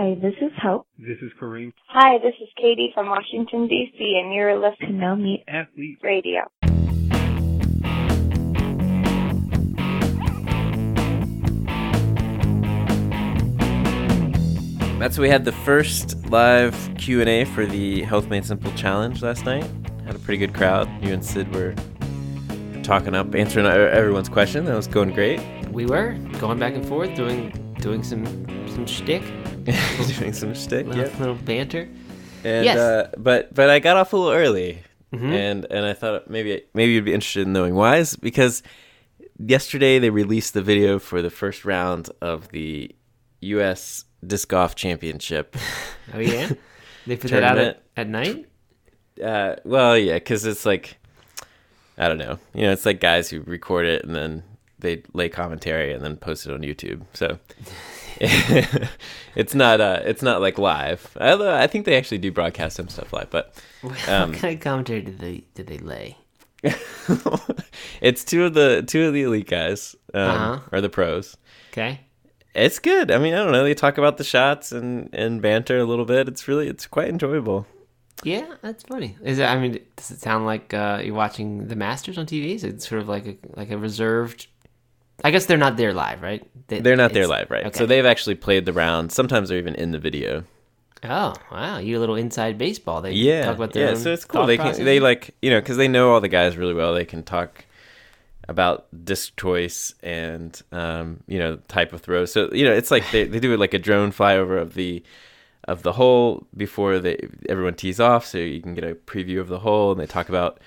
Hi, this is Hope. This is Kareem. Hi, this is Katie from Washington, D.C., and you're listening to No Meat Athlete Radio. That's we had the first live Q&A for the Health Made Simple Challenge last night. Had a pretty good crowd. You and Sid were talking up, answering everyone's question. That was going great. We were going back and forth, doing doing some some shtick, doing some shtick, yeah, little banter. And, yes, uh, but but I got off a little early, mm-hmm. and and I thought maybe maybe you'd be interested in knowing why. Is because yesterday they released the video for the first round of the U.S. Disc Golf Championship. oh yeah, they put that out at, at night. Uh, well, yeah, because it's like I don't know, you know, it's like guys who record it and then they lay commentary and then post it on YouTube. So it's not uh it's not like live. Although I think they actually do broadcast some stuff live, but um, what kind of commentary did they did they lay? it's two of the two of the elite guys, um, uh-huh. or the pros. Okay. It's good. I mean, I don't know. They talk about the shots and and banter a little bit. It's really it's quite enjoyable. Yeah, that's funny. Is it? I mean, does it sound like uh, you're watching the Masters on TV? Is it sort of like a like a reserved I guess they're not there live, right? They, are not there live, right? Okay. So they've actually played the round. Sometimes they're even in the video. Oh wow, you a little inside baseball. They yeah, talk about their yeah. So it's cool. They can they like you know because they know all the guys really well. They can talk about disc choice and um, you know type of throw. So you know it's like they, they do like a drone flyover of the of the hole before they everyone tees off, so you can get a preview of the hole. And they talk about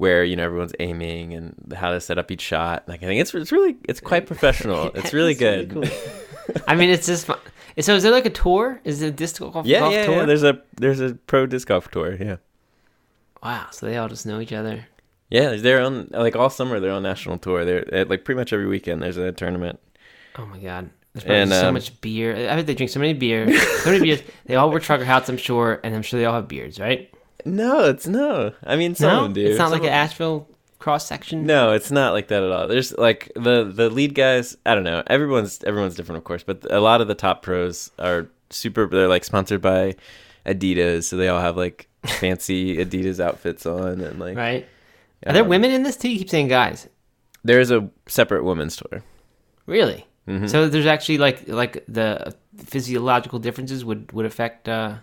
where you know everyone's aiming and how to set up each shot. Like I think it's it's really it's quite professional. It's really good. Really cool. I mean, it's just fun. So is there like a tour? Is it a disc golf, yeah, golf yeah, tour? Yeah, there's a there's a pro disc golf tour. Yeah. Wow. So they all just know each other. Yeah, they're on like all summer. They're on national tour. They're at, like pretty much every weekend. There's a tournament. Oh my god. There's and, so um, much beer. I bet they drink so many beer, so many beers. They all wear trucker hats, I'm sure, and I'm sure they all have beards, right? No, it's no. I mean, some no? do. It's not like an Asheville cross section. No, it's not like that at all. There's like the the lead guys. I don't know. Everyone's everyone's different, of course, but a lot of the top pros are super. They're like sponsored by Adidas, so they all have like fancy Adidas outfits on and like. Right. Are there um, women in this too? You keep saying guys. There is a separate women's tour. Really? Mm-hmm. So there's actually like like the physiological differences would would affect uh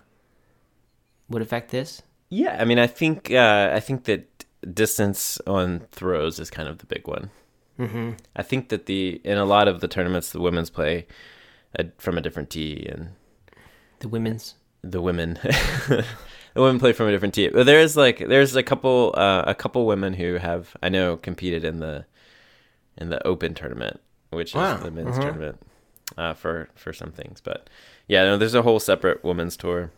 would affect this. Yeah, I mean, I think uh, I think that distance on throws is kind of the big one. Mm-hmm. I think that the in a lot of the tournaments the women's play a, from a different tee and the women's the women the women play from a different tee. But there is like there's a couple uh, a couple women who have I know competed in the in the Open tournament, which wow. is the men's uh-huh. tournament uh, for for some things. But yeah, no, there's a whole separate women's tour.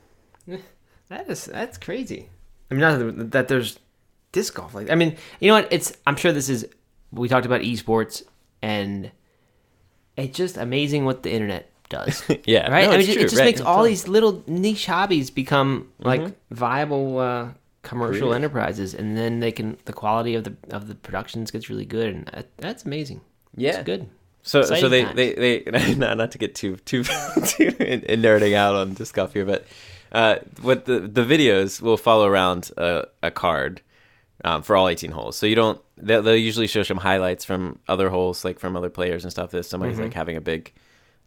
That is that's crazy. I mean, not that there's disc golf like. I mean, you know what? It's I'm sure this is. We talked about esports, and it's just amazing what the internet does. yeah, right. No, I mean, it, true, it just right? makes all these little niche hobbies become like mm-hmm. viable uh, commercial Career. enterprises, and then they can the quality of the of the productions gets really good, and that, that's amazing. Yeah, it's good. So, Exciting so they, they, they, not, not to get too, too, too in, in nerding out on disc golf here, but uh, what the the videos will follow around a, a card um, for all 18 holes. So you don't they'll, they'll, usually show some highlights from other holes, like from other players and stuff. If somebody's mm-hmm. like having a big,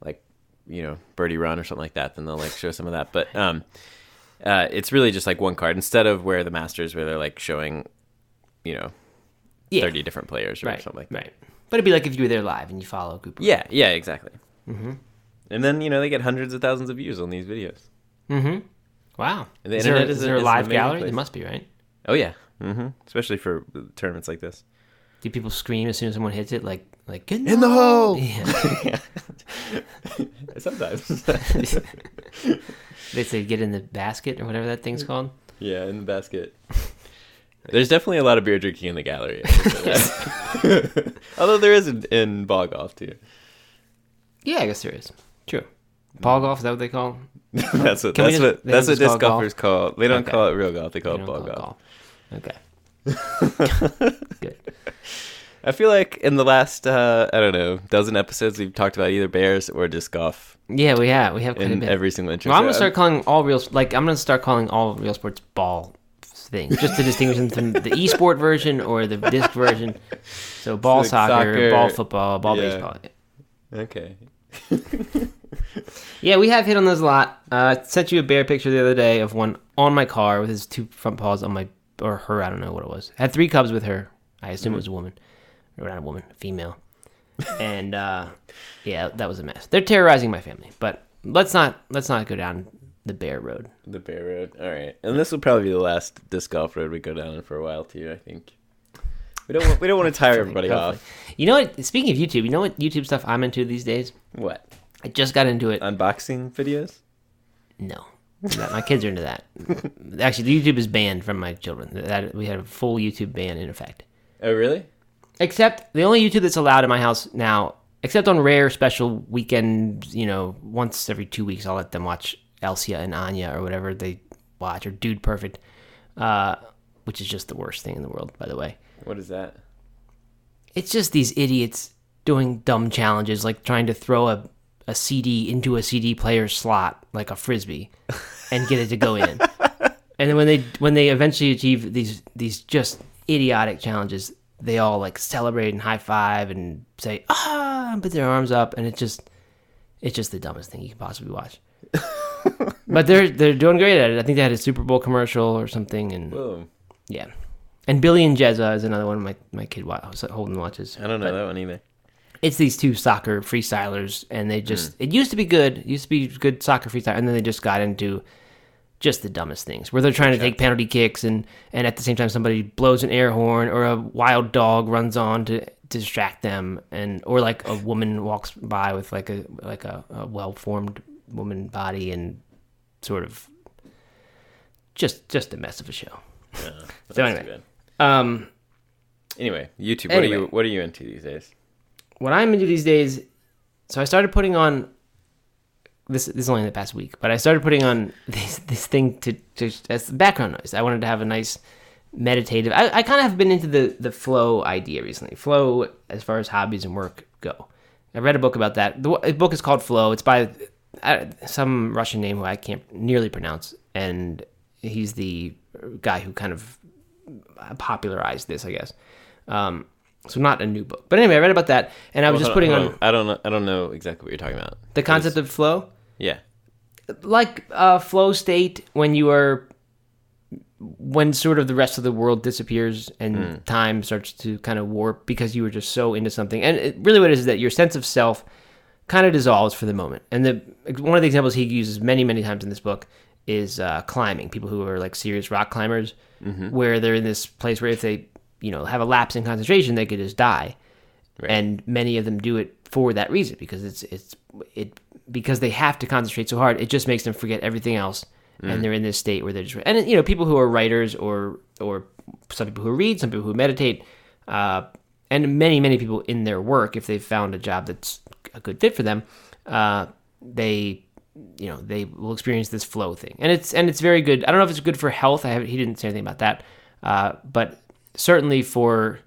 like you know, birdie run or something like that, then they'll like show some of that. But um, uh, it's really just like one card instead of where the Masters where they're like showing, you know, yeah. 30 different players or right. something like that. Right. But it'd be like if you were there live and you follow a group. yeah. Yeah. Exactly. Mm-hmm. And then you know they get hundreds of thousands of views on these videos. Mm-hmm. Wow. The is internet there, is, is there a, a live gallery? Place. There must be, right? Oh yeah. Mm-hmm. Especially for tournaments like this. Do people scream as soon as someone hits it, like like in the hole? Yeah. Sometimes. they say get in the basket or whatever that thing's called. Yeah, in the basket. There's definitely a lot of beer drinking in the gallery. Although there is in, in ball golf too. Yeah, I guess there is. True. Ball golf is that what they call? that's what that's just, what that's what disc golfers call. They don't okay. call it real golf. They call it ball golf. golf. Okay. Good. I feel like in the last uh, I don't know dozen episodes we've talked about either bears or disc golf Yeah, we have. We have quite a in bit. every single intro. well, I'm gonna start calling all real like I'm gonna start calling all real sports ball things just to distinguish them from the e-sport version or the disc version. So ball like soccer, soccer, ball football, ball yeah. baseball. Okay. Yeah, we have hit on those a lot. Uh, I sent you a bear picture the other day of one on my car with his two front paws on my or her. I don't know what it was. Had three cubs with her. I assume it was a woman, or not a woman, a female. and uh, yeah, that was a mess. They're terrorizing my family. But let's not let's not go down the bear road. The Bear Road. All right, and this will probably be the last disc golf road we go down for a while too. I think we don't want, we don't want to tire everybody off. You know what? Speaking of YouTube, you know what YouTube stuff I'm into these days? What I just got into it. unboxing videos? No, Not- my kids are into that. Actually, YouTube is banned from my children. That we had a full YouTube ban in effect. Oh really? Except the only YouTube that's allowed in my house now, except on rare special weekends, you know, once every two weeks, I'll let them watch Elsia and Anya or whatever they watch, or Dude Perfect, uh, which is just the worst thing in the world, by the way. What is that? It's just these idiots doing dumb challenges, like trying to throw a, a CD into a CD player slot, like a frisbee, and get it to go in. and then when they when they eventually achieve these these just idiotic challenges, they all like celebrate and high five and say ah, and put their arms up, and it just it's just the dumbest thing you can possibly watch. but they're they're doing great at it. I think they had a Super Bowl commercial or something, and Whoa, yeah. And Billy and Jezza is another one of my my kid wa- Holden watches. I don't know that one either. It's these two soccer freestylers, and they just it used to be good. It used to be good soccer freestyle, and then they just got into just the dumbest things where they're trying to take penalty kicks, and and at the same time somebody blows an air horn or a wild dog runs on to distract them, and or like a woman walks by with like a like a, a well formed woman body and sort of just just a mess of a show. That's So anyway. Um, Anyway, YouTube. What are you What are you into these days? What I'm into these days, so I started putting on this. This is only in the past week, but I started putting on this this thing to, to as background noise. I wanted to have a nice meditative. I, I kind of have been into the the flow idea recently. Flow as far as hobbies and work go. I read a book about that. The, the book is called Flow. It's by some Russian name who I can't nearly pronounce, and he's the guy who kind of popularized this, I guess. Um, so not a new book, but anyway, I read about that, and I was Well, just putting hold on I don't know. I don't know exactly what you're talking about. the concept of flow, Yeah. like a flow state when you are when sort of the rest of the world disappears and time starts to kind of warp because you were just so into something. And it, really, what it is is that your sense of self kind of dissolves for the moment. And the one of the examples he uses many, many times in this book is uh, climbing. People who are like serious rock climbers, where they're in this place where if they you know have a lapse in concentration, they could just die. And many of them do it for that reason because it's it's it because they have to concentrate so hard. It just makes them forget everything else, and they're in this state where they're just and you know people who are writers or or some people who read, some people who meditate, uh, and many many people in their work if they've found a job that's a good fit for them, uh, they you know they will experience this flow thing, and it's and it's very good. I don't know if it's good for health. I haven't, he didn't say anything about that, uh, but certainly for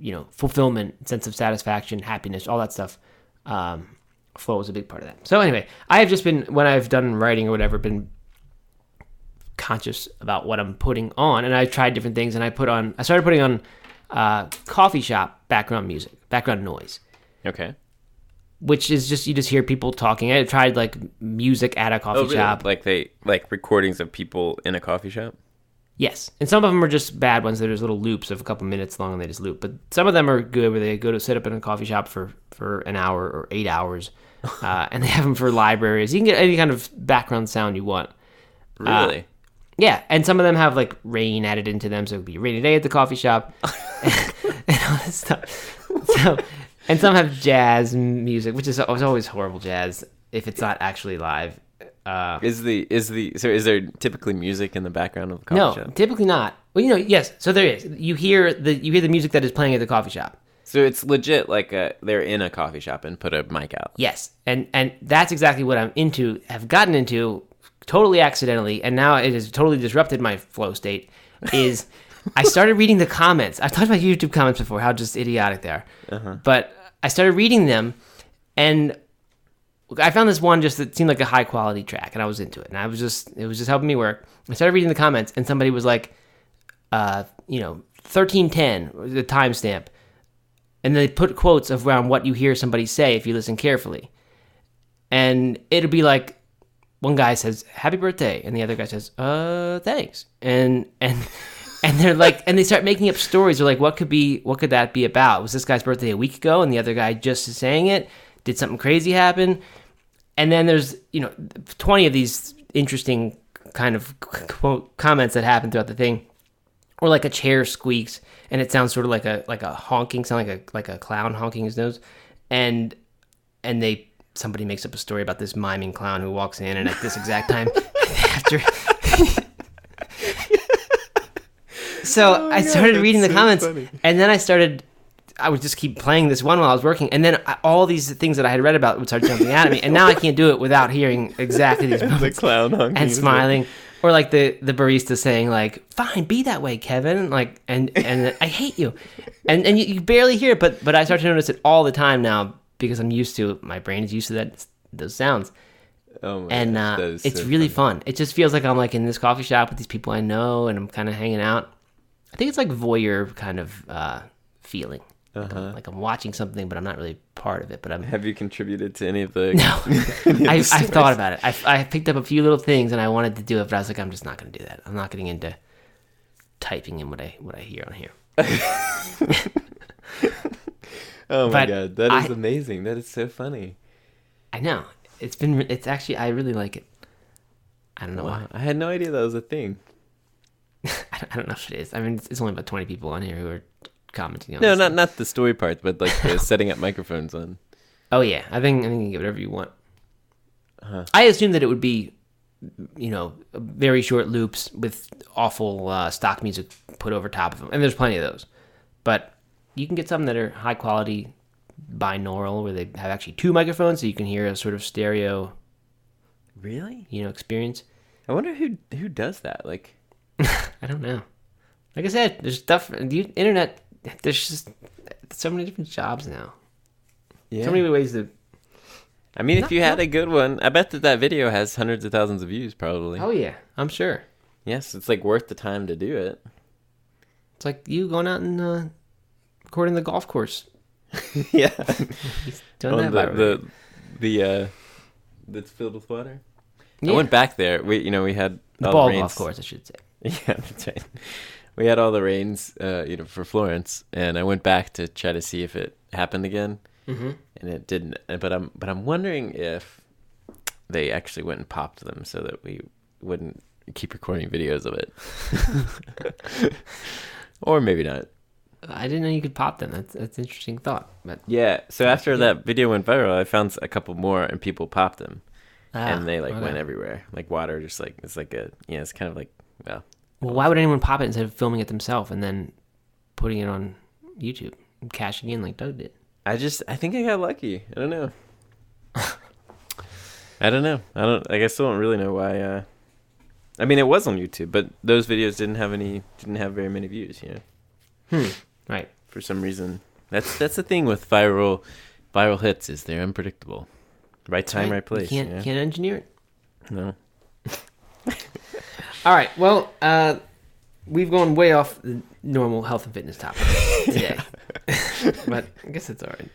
you know fulfillment, sense of satisfaction, happiness, all that stuff. Um, flow is a big part of that. So anyway, I have just been when I've done writing or whatever, been conscious about what I'm putting on, and I've tried different things, and I put on. I started putting on uh, coffee shop background music, background noise Okay. which is just you just hear people talking. I tried like music at a coffee Oh, really? shop. Like they like recordings of people in a coffee shop. Yes, and some of them are just bad ones. There's little loops of a couple minutes long, and they just loop. But some of them are good, where they go to sit up in a coffee shop for for an hour or eight hours, uh, and they have them for libraries. You can get any kind of background sound you want. Really? Yeah, and some of them have like rain added into them, so it could be a rainy day at the coffee shop, and all this stuff. So, and some have jazz music, which is always horrible jazz if it's not actually live. Uh, is the is the so is there typically music in the background of the coffee no, shop? No, typically not. Well, you know, yes. So there is. You hear the you hear the music that is playing at the coffee shop. So it's legit like a, they're in a coffee shop and put a mic out. Yes, and and that's exactly what I'm into. Have gotten into totally accidentally, and now it has totally disrupted my flow state. Is I started reading the comments. I've talked about YouTube comments before, how just idiotic they are. Uh-huh. But I started reading them, and I found this one just that seemed like a high quality track, and I was into it. And I was just, it was just helping me work. I started reading the comments, and somebody was like, uh, you know, thirteen ten, the timestamp, and they put quotes around what you hear somebody say if you listen carefully, and it'll be like one guy says happy birthday and the other guy says uh thanks. And and and they're like and they start making up stories. They're like what could be what could that be about? Was this guy's birthday a week ago and the other guy just saying it. Did something crazy happen and then there's you know 20 of these interesting kind of quote comments that happen throughout the thing or like a chair squeaks and it sounds sort of like a like a honking sound like a like a clown honking his nose and and they somebody makes up a story about this miming clown who walks in and at this exact time after so i started reading the so comments funny. and then i started i would just keep playing this one while i was working and then I, all these things that i had read about would start jumping out at me and now i can't do it without hearing exactly these the clown and smiling. Or like the the barista saying like fine be that way kevin like and and i hate you. And and you, you barely hear it but but i start to notice it all the time now because i'm used to my brain is used to that those sounds. Oh my and gosh, uh, it's so really funny. fun. It just feels like i'm like in this coffee shop with these people i know and i'm kind of hanging out. I think it's like voyeur kind of uh feeling like, Uh-huh. I'm, like i'm watching something but i'm not really part of it but i'm Have you contributed to any of the? no, I, stories? thought about it. I, I picked up a few little things and I wanted to do it, but I was like, I'm just not going to do that. I'm not getting into typing in what I what I hear on here. Oh my But god, that is I- amazing. That is so funny. I know it's been. It's actually I really like it. I don't know Wow, I had no idea that was a thing. I don't, I don't know if it is. I mean, it's, it's only about 20 people on here who are commenting on. No, this not thing. not the story part, but like the setting up microphones on. Oh yeah, I think I think you can get whatever you want. Uh-huh. I assume that it would be, you know, very short loops with awful uh, stock music put over top of them, and there's plenty of those. But you can get some that are high quality, binaural, where they have actually two microphones, so you can hear a sort of stereo, Really? you know, experience. I wonder who who does that. Like, I don't know. Like I said, there's stuff. The internet. There's just so many different jobs now. yeah. So many ways to. I mean, if you had not- a good one, I bet that that video has hundreds of thousands of views. Probably. Oh yeah, I'm sure. Yes, it's like worth the time to do it. It's like you going out and uh, recording the golf course. yeah. Doing On that the the the uh, that's filled with water. Yeah. I went back there. We you know we had the all ball rains. golf course, I should say. Yeah, that's right. We had all the rains, uh, you know, for Florence, and I went back to try to see if it happened again, Mm-hmm. and it didn't. But I'm, but I'm wondering if they actually went and popped them so that we wouldn't keep recording videos of it, or maybe not. I didn't know you could pop them. That's that's an interesting thought. But Yeah. So after that video went viral, I found a couple more, and people popped them, ah, and they like okay. went everywhere, like water, just like it's like a, yeah, it's kind of like, well, Well, why would anyone pop it instead of filming it themselves and then putting it on YouTube and cashing in like Doug did? I just I think I got lucky. I don't know. I don't know. I don't. like I guess I don't really know why. Uh, I mean, it was on YouTube, but those videos didn't have any. Didn't have very many views. You know, Right. for some reason. That's that's the thing with viral viral hits is they're unpredictable. Right time, right, place. You can't yeah? can't engineer it. No. All right. Well, uh, we've gone way off the normal health and fitness topic today, but I guess it's all right.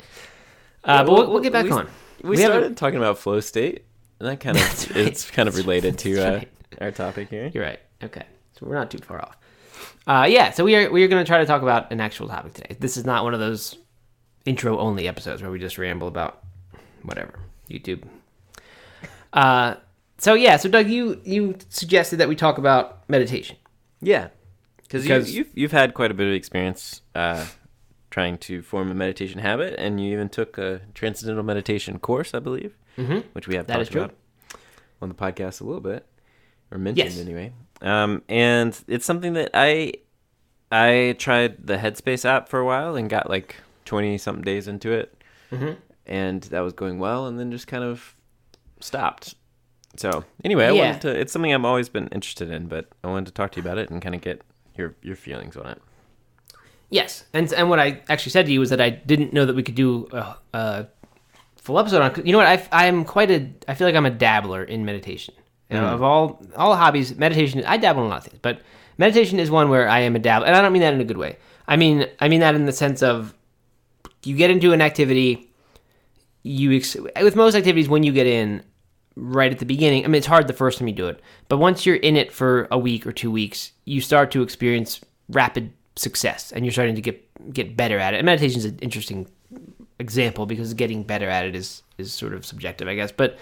Uh, Yeah, but we'll, well, get back we- on. We, We haven't- started talking about flow state, and that kind of right. it's kind of related to uh, right. our topic here. You're right. Okay, so we're not too far off. Uh, yeah, so we are we are going to try to talk about an actual topic today. This is not one of those intro only episodes where we just ramble about whatever YouTube. Uh, so yeah, so Doug, you you suggested that we talk about meditation. Yeah, because you, Because- you've you've had quite a bit of experience uh, trying to form a meditation habit, and you even took a transcendental meditation course, I believe, Mm-hmm. which we have That talked about on the podcast a little bit, or mentioned Yes. anyway. Um, and it's something that I I tried the Headspace app for a while and got like twenty something days into it, Mm-hmm. and that was going well, and then just kind of stopped. So anyway, I Yeah. wanted to. It's something I've always been interested in, but I wanted to talk to you about it and kind of get your your feelings on it. Yes, and and what I actually said to you was that I didn't know that we could do a, a full episode on. You know what? I I'm quite a. I feel like I'm a dabbler in meditation. You know, hmm. of all all hobbies, meditation. I dabble in a lot of things, but meditation is one where I am a dabbler, and I don't mean that in a good way. I mean I mean that in the sense of you get into an activity. You ex- with most activities when you get in right at the beginning. I mean, it's hard the first time you do it, but once you're in it for a week or two weeks, you start to experience rapid success, and you're starting to get get better at it. Meditation is an interesting example because getting better at it is is sort of subjective, I guess. But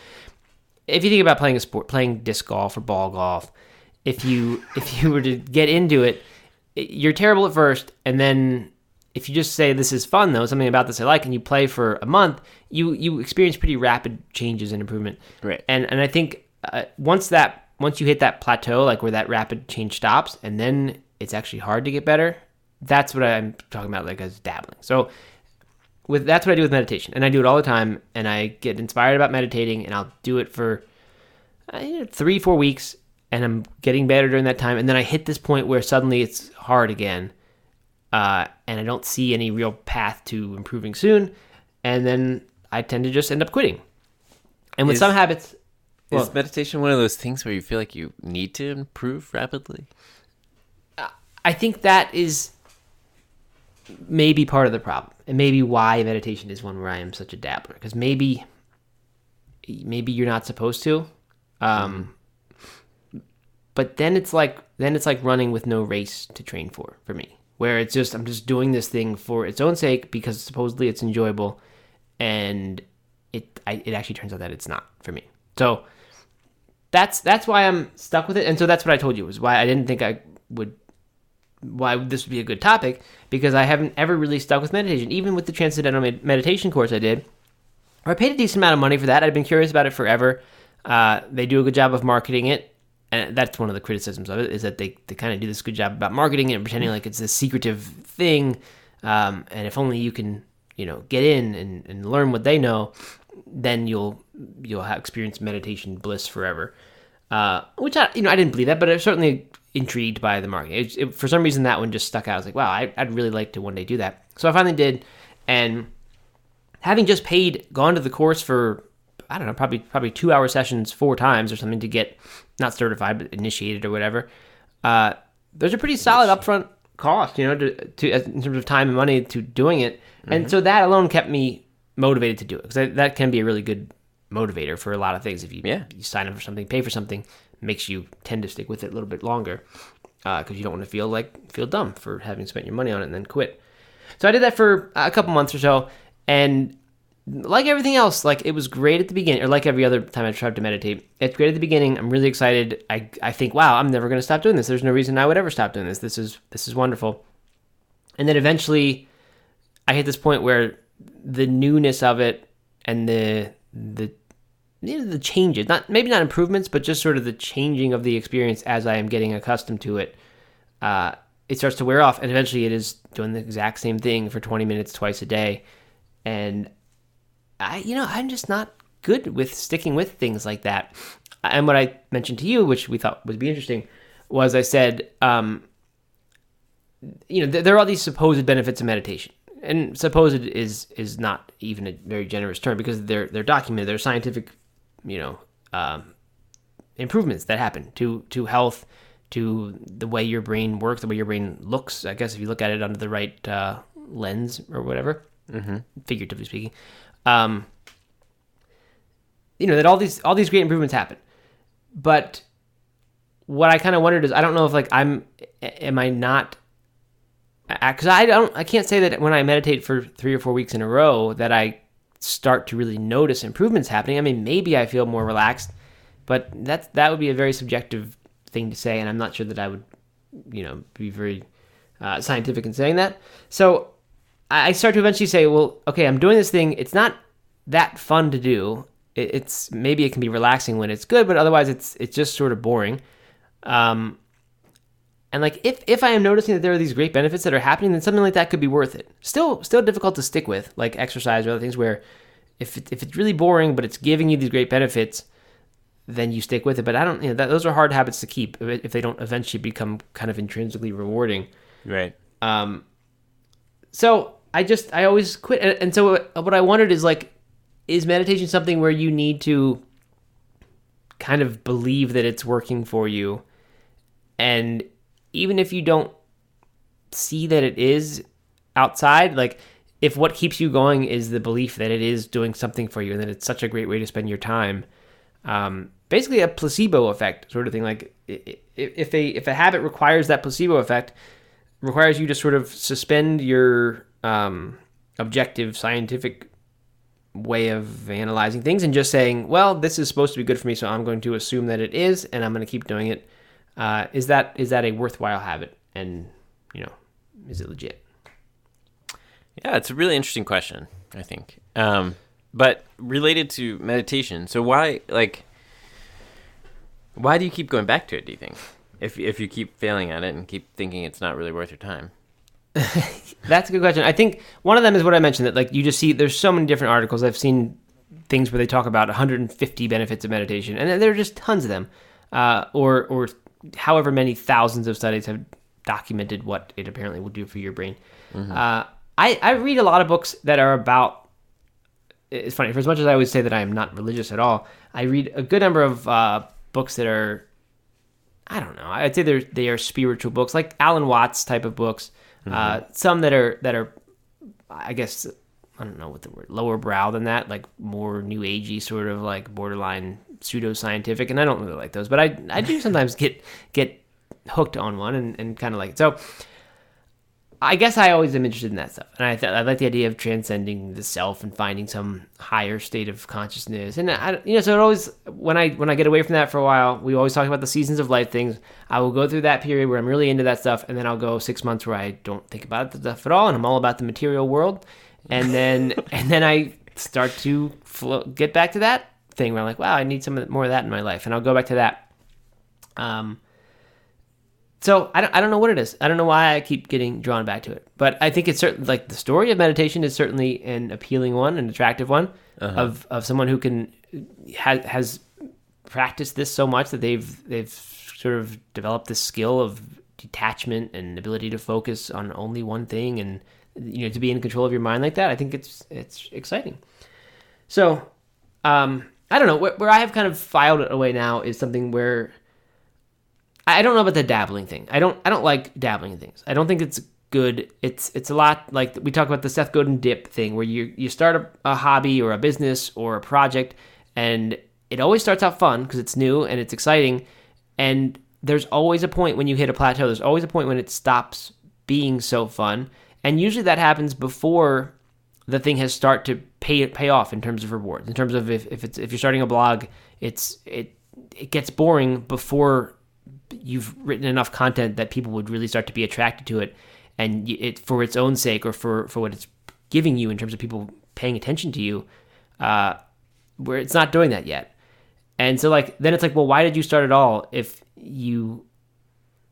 if you think about playing a sport, playing disc golf or ball golf, if you if you were to get into it- you're terrible at first, and then if you just say this is fun though, something about this I like, and you play for a month, you you experience pretty rapid changes and improvement. Right. And and I think uh, once that once you hit that plateau, like where that rapid change stops, and then it's actually hard to get better. That's what I'm talking about, like as dabbling. So with that's what I do with meditation, and I do it all the time, and I get inspired about meditating, and I'll do it for uh, three four weeks, and I'm getting better during that time, and then I hit this point where suddenly it's hard again, uh, and I don't see any real path to improving soon, and then I tend to just end up quitting. And with Is- some habits, well, is meditation one of those things where you feel like you need to improve rapidly? I think that is maybe part of the problem, and maybe why meditation is one where I am such a dabbler. Because maybe, maybe you're not supposed to, um, but then it's like then it's like running with no race to train for for me, where it's just I'm just doing this thing for its own sake because supposedly it's enjoyable, and it I, it actually turns out that it's not for me. So that's that's why I'm stuck with it, and so that's what I told you was why I didn't think I would why this would be a good topic because I haven't ever really stuck with meditation, even with the transcendental med- meditation course I did. I paid a decent amount of money for that. I've been curious about it forever. Uh, they do a good job of marketing it, and that's one of the criticisms of it is that they, they kind of do this good job about marketing it and pretending like it's this secretive thing. Um, and if only you can, you know, get in and, and learn what they know, then you'll you'll have experience meditation bliss forever. Uh, which I, you know, I didn't believe that, but I was certainly intrigued by the marketing. It, it, for some reason, that one just stuck out. I was like, wow, I, I'd really like to one day do that. So I finally did, and having just paid, gone to the course for, I don't know, probably probably two hour sessions four times or something to get not certified but initiated or whatever. Uh, there's a pretty solid upfront cost, you know, to, to in terms of time and money to doing it, and mm-hmm. so that alone kept me motivated to do it because that, that can be a really good motivator for a lot of things. If you Yeah. you sign up for something, pay for something, makes you tend to stick with it a little bit longer uh, because you don't want to feel like feel dumb for having spent your money on it and then quit. So I did that for a couple months or so, and like everything else, like it was great at the beginning, or like every other time I tried to meditate, it's great at the beginning. I'm really excited. I, I think, wow, I'm never going to stop doing this. There's no reason I would ever stop doing this. This is this is wonderful. And then eventually, I hit this point where the newness of it and the the you know, the changes, not maybe not improvements, but just sort of the changing of the experience as I am getting accustomed to it. Uh, it starts to wear off, and eventually, it is doing the exact same thing for 20 minutes twice a day, and I, you know, I'm just not good with sticking with things like that. And what I mentioned to you, which we thought would be interesting, was I said, um, you know, th- there are all these supposed benefits of meditation, and supposed is is not even a very generous term because they're they're documented. They're scientific, you know, um, improvements that happen to to health, to the way your brain works, the way your brain looks. I guess if you look at it under the right uh, lens or whatever, mm-hmm. figuratively speaking, um, you know that all these all these great improvements happen, but what I kind of wondered is I don't know if like I'm am I not because I don't I can't say that when I meditate for three or four weeks in a row that I start to really notice improvements happening. I mean, maybe I feel more relaxed, but that that would be a very subjective thing to say, and I'm not sure that I would, you know, be very uh, scientific in saying that. So I start to eventually say, well, okay, I'm doing this thing. It's not that fun to do. It's maybe it can be relaxing when it's good, but otherwise it's it's just sort of boring. Um, and like if if I am noticing that there are these great benefits that are happening, then something like that could be worth it. Still still difficult to stick with, like exercise or other things where if it, if it's really boring but it's giving you these great benefits, then you stick with it. But I don't, you know, that, those are hard habits to keep if if they don't eventually become kind of intrinsically rewarding. Right. Um, so I just I always quit, and, and so what I wondered is like, is meditation something where you need to kind of believe that it's working for you, and even if you don't see that it is outside, like if what keeps you going is the belief that it is doing something for you and that it's such a great way to spend your time, um, basically a placebo effect sort of thing. Like if a if a habit requires that placebo effect, requires you to sort of suspend your um, objective scientific way of analyzing things and just saying, well, this is supposed to be good for me, so I'm going to assume that it is, and I'm going to keep doing it. Uh, is that is that a worthwhile habit? And you know, is it legit? Yeah, it's a really interesting question, I think. Um, but related to meditation, so why like why do you keep going back to it, do you think? If if you keep failing at it and keep thinking it's not really worth your time. That's a good question. I think one of them is what I mentioned that like you just see there's so many different articles. I've seen things where they talk about 150 benefits of meditation, and there are just tons of them, uh, or or however many thousands of studies have documented what it apparently will do for your brain. Uh, I I read a lot of books that are about. It's funny for as much as I always say that I am not religious at all. I read a good number of uh, books that are I don't know. I'd say they're they are spiritual books, like Alan Watts type of books. Uh, some that are that are, I guess, I don't know what the word lower brow than that, like more new agey, sort of like borderline pseudoscientific. And I don't really like those, but I I do sometimes get get hooked on one and, and kind of like it. So I guess I always am interested in that stuff, and I th- I like the idea of transcending the self and finding some higher state of consciousness. And I, you know, so it always when I when I get away from that for a while, we always talk about the seasons of life things. I will go through that period where I'm really into that stuff, and then I'll go six months where I don't think about the stuff at all, and I'm all about the material world, and then and then I start to flow, get back to that thing where I'm like, wow, I need some more of that in my life, and I'll go back to that. Um, so I don't, I don't know what it is. I don't know why I keep getting drawn back to it. But I think it's certain like the story of meditation is certainly an appealing one, an attractive one of, of someone who can has has practiced this so much that they've they've sort of developed this skill of detachment and ability to focus on only one thing and you know to be in control of your mind like that. I think it's it's exciting. So um, I don't know where, where I have kind of filed it away now is something where I don't know about the dabbling thing. I don't I don't like dabbling in things. I don't think it's good. It's it's a lot like we talk about the Seth Godin dip thing where you you start a, a hobby or a business or a project and it always starts out fun because it's new and it's exciting and there's always a point when you hit a plateau. There's always a point when it stops being so fun and usually that happens before the thing has start to pay pay off in terms of rewards. In terms of if, if it's if you're starting a blog, it's it it gets boring before you've written enough content that people would really start to be attracted to it and it for its own sake or for for what it's giving you in terms of people paying attention to you uh where it's not doing that yet. And so like then it's like well why did you start at all if you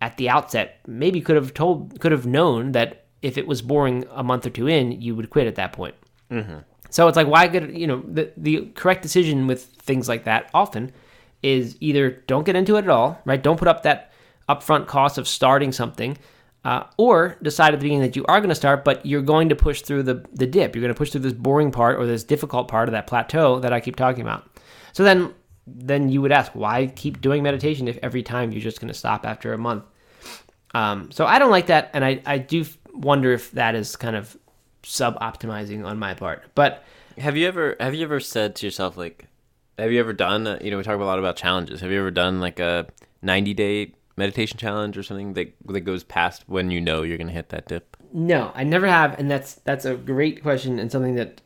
at the outset maybe could have told could have known that if it was boring a month or two in you would quit at that point. So it's like why could you know the the correct decision with things like that often is either don't get into it at all, right? Don't put up that upfront cost of starting something, uh, or decide at the beginning that you are going to start, but you're going to push through the the dip. You're going to push through this boring part or this difficult part of that plateau that I keep talking about. So then then you would ask why keep doing meditation if every time you're just going to stop after a month. Um, so I don't like that, and I I do wonder if that is kind of sub optimizing on my part, but. Have you ever have you ever said to yourself like have you ever done uh, you know we talk a lot about challenges. Have you ever done like a 90 day meditation challenge or something that that goes past when you know you're going to hit that dip? No, I never have, and that's that's a great question and something that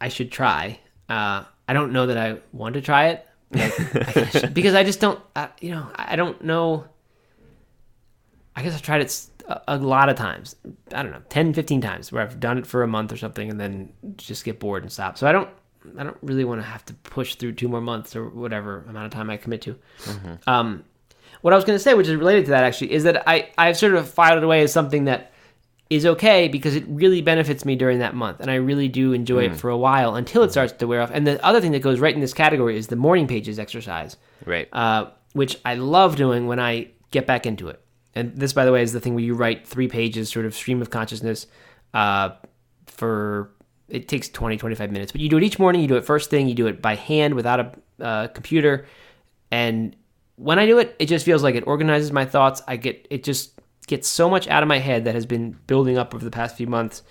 I should try. Uh, I don't know that I want to try it like, I because I just don't. Uh, you know, I don't know. I guess I've tried it a lot of times. I don't know, 10, 15 times where I've done it for a month or something and then just get bored and stop. So I don't. I don't really want to have to push through two more months or whatever amount of time I commit to. Um, what I was going to say, which is related to that actually, is that I I've sort of filed it away as something that is okay because it really benefits me during that month and I really do enjoy Hmm. it for a while until it starts to wear off. And the other thing that goes right in this category is the morning pages exercise, Right. uh, which I love doing when I get back into it. And this, by the way, is the thing where you write three pages, sort of stream of consciousness, uh, for it takes 20, 25 minutes. But you do it each morning, you do it first thing, you do it by hand without a uh, computer. And when I do it, it just feels like it organizes my thoughts. I get it just gets so much out of my head that has been building up over the past few months,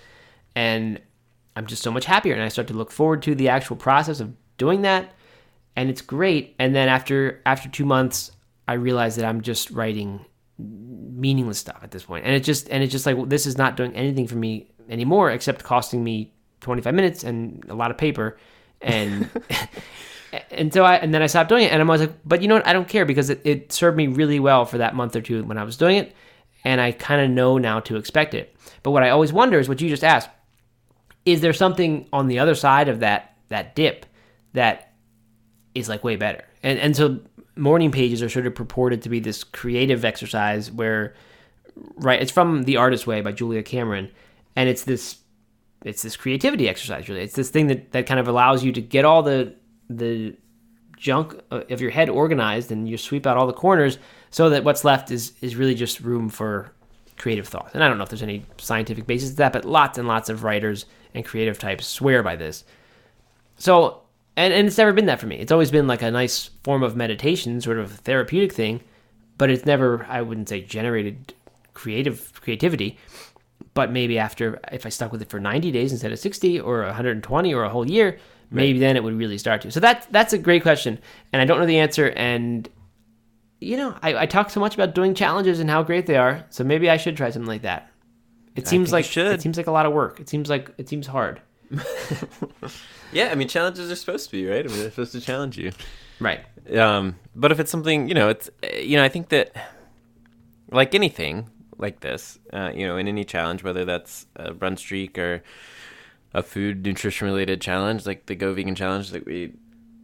and I'm just so much happier. And I start to look forward to the actual process of doing that, and it's great. And then after after two months, I realize that I'm just writing meaningless stuff at this point, and it just and it's just like well, this is not doing anything for me anymore except costing me 25 minutes and a lot of paper, and. and so I and then I stopped doing it, and I was like, but you know what? I don't care because it, it served me really well for that month or two when I was doing it, and I kind of know now to expect it. But what I always wonder is what you just asked: is there something on the other side of that that dip that is like way better? And and so morning pages are sort of purported to be this creative exercise where, right? It's from The Artist Way by Julia Cameron, and it's this it's this creativity exercise really. It's this thing that, that kind of allows you to get all the the junk of your head organized and you sweep out all the corners so that what's left is is really just room for creative thought. And i don't know if there's any scientific basis to that but lots and lots of writers and creative types swear by this. So and, and it's never been that for me. It's always been like a nice form of meditation sort of therapeutic thing but it's never i wouldn't say generated creative creativity but maybe after if I stuck with it for 90 days instead of 60 or 120 or a whole year, maybe then it would really start to. So that's that's a great question, and I don't know the answer. And you know, I, I talk so much about doing challenges and how great they are, so maybe I should try something like that. It seems like should. it seems like a lot of work. It seems like it seems hard. Yeah, I mean challenges are supposed to be right. I mean they're supposed to challenge you. Right. Um, but if it's something, you know, it's uh, you know, I think that like anything like this, uh, you know, in any challenge, whether that's a run streak or a food nutrition related challenge, like the Go Vegan challenge that we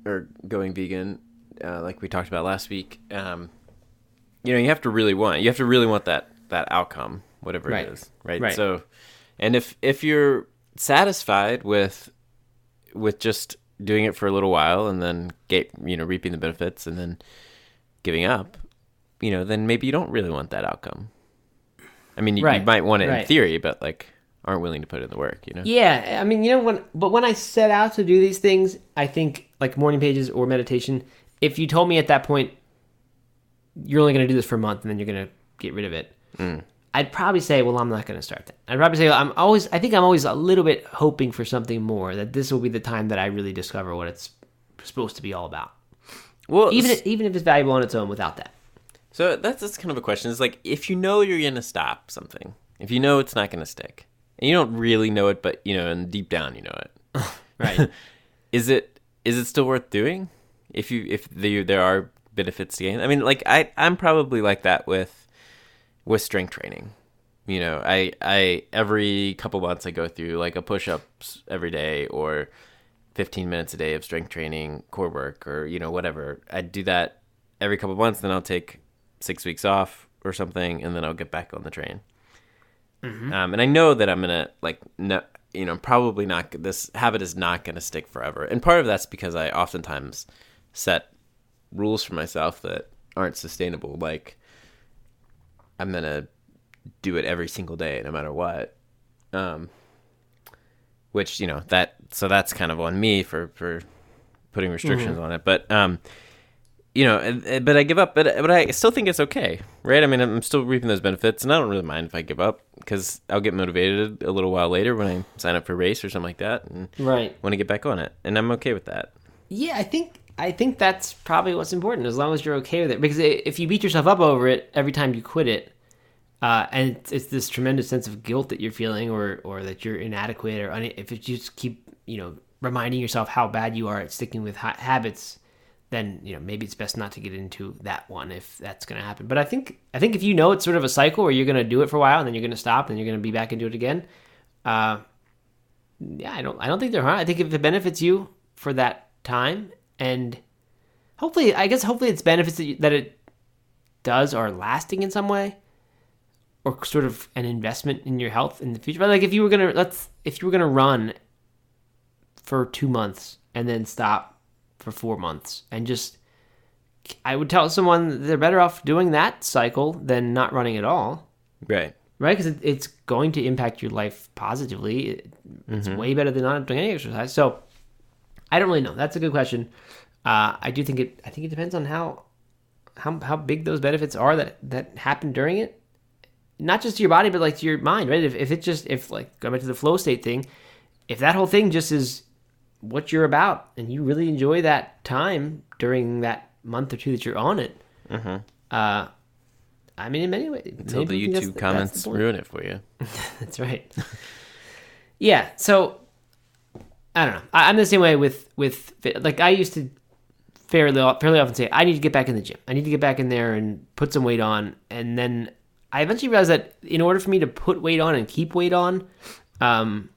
are going vegan, uh, like we talked about last week. Um, you know, you have to really want. You have to really want that that outcome, whatever Right. it is, right? Right. So, and if if you're satisfied with with just doing it for a little while and then get you know reaping the benefits and then giving up, you know, then maybe you don't really want that outcome. I mean, you, you might want it in theory, but like aren't willing to put in the work, you know? Yeah, I mean, you know, when but when I set out to do these things, I think like morning pages or meditation. If you told me at that point you're only going to do this for a month and then you're going to get rid of it, mm. I'd probably say, well, I'm not going to start that. I'd probably say I'm always. I think I'm always a little bit hoping for something more. That this will be the time that I really discover what it's supposed to be all about. Well, Even even if it's valuable on its own without that. So that's that's kind of a question. It's like if you know you're gonna stop something, if you know it's not gonna stick, and you don't really know it, but you know, and deep down you know it, Right. is it is it still worth doing? If you if there there are benefits to gain, I mean, like I I'm probably like that with with strength training. You know, I I every couple months I go through like a push ups every day or 15 minutes a day of strength training, core work, or you know whatever. I do that every couple months, then I'll take six weeks off or something, and then I'll get back on the train. Um, and I know that I'm gonna like no, you know, probably not. This habit is not gonna stick forever, and part of that's because I oftentimes set rules for myself that aren't sustainable. Like I'm gonna do it every single day, no matter what. Um, which you know that so that's kind of on me for for putting restrictions on it. But um, you know, but I give up. But but I still think it's okay, right? I mean, I'm still reaping those benefits, and I don't really mind if I give up because I'll get motivated a little while later when I sign up for a race or something like that, and Right. want to get back on it, and I'm okay with that. Yeah, I think I think that's probably what's important as long as you're okay with it. Because if you beat yourself up over it every time you quit it, uh, and it's, it's this tremendous sense of guilt that you're feeling, or or that you're inadequate, or une- if you just keep you know reminding yourself how bad you are at sticking with ha- habits, then you know maybe it's best not to get into that one if that's going to happen. But I think I think if you know it's sort of a cycle where you're going to do it for a while and then you're going to stop and you're going to be back and do it again, uh, yeah, I don't I don't think they're hard. I think if it benefits you for that time and hopefully I guess hopefully it's benefits that, you, that it does are lasting in some way or sort of an investment in your health in the future. But like if you were gonna let's if you were gonna run for two months and then stop for four months and just I would tell someone they're better off doing that cycle than not running at all Right. right? Because it, it's going to impact your life positively. It- It's way better than not doing any exercise. So I don't really know. That's a good question. Uh, I do think it. I think it depends on how how how big those benefits are that that happen during it. Not just to your body, but like to your mind, right? If if it just if like going back to the flow state thing, if that whole thing just is what you're about and you really enjoy that time during that month or two that you're on it, uh, I mean, in many ways, Until the that's YouTube that's comments the ruin it for you. That's right. yeah. So I don't know. I, I'm the same way with with like I used to fairly fairly often say I need to get back in the gym. I need to get back in there and put some weight on. And then I eventually realized that in order for me to put weight on and keep weight on, um,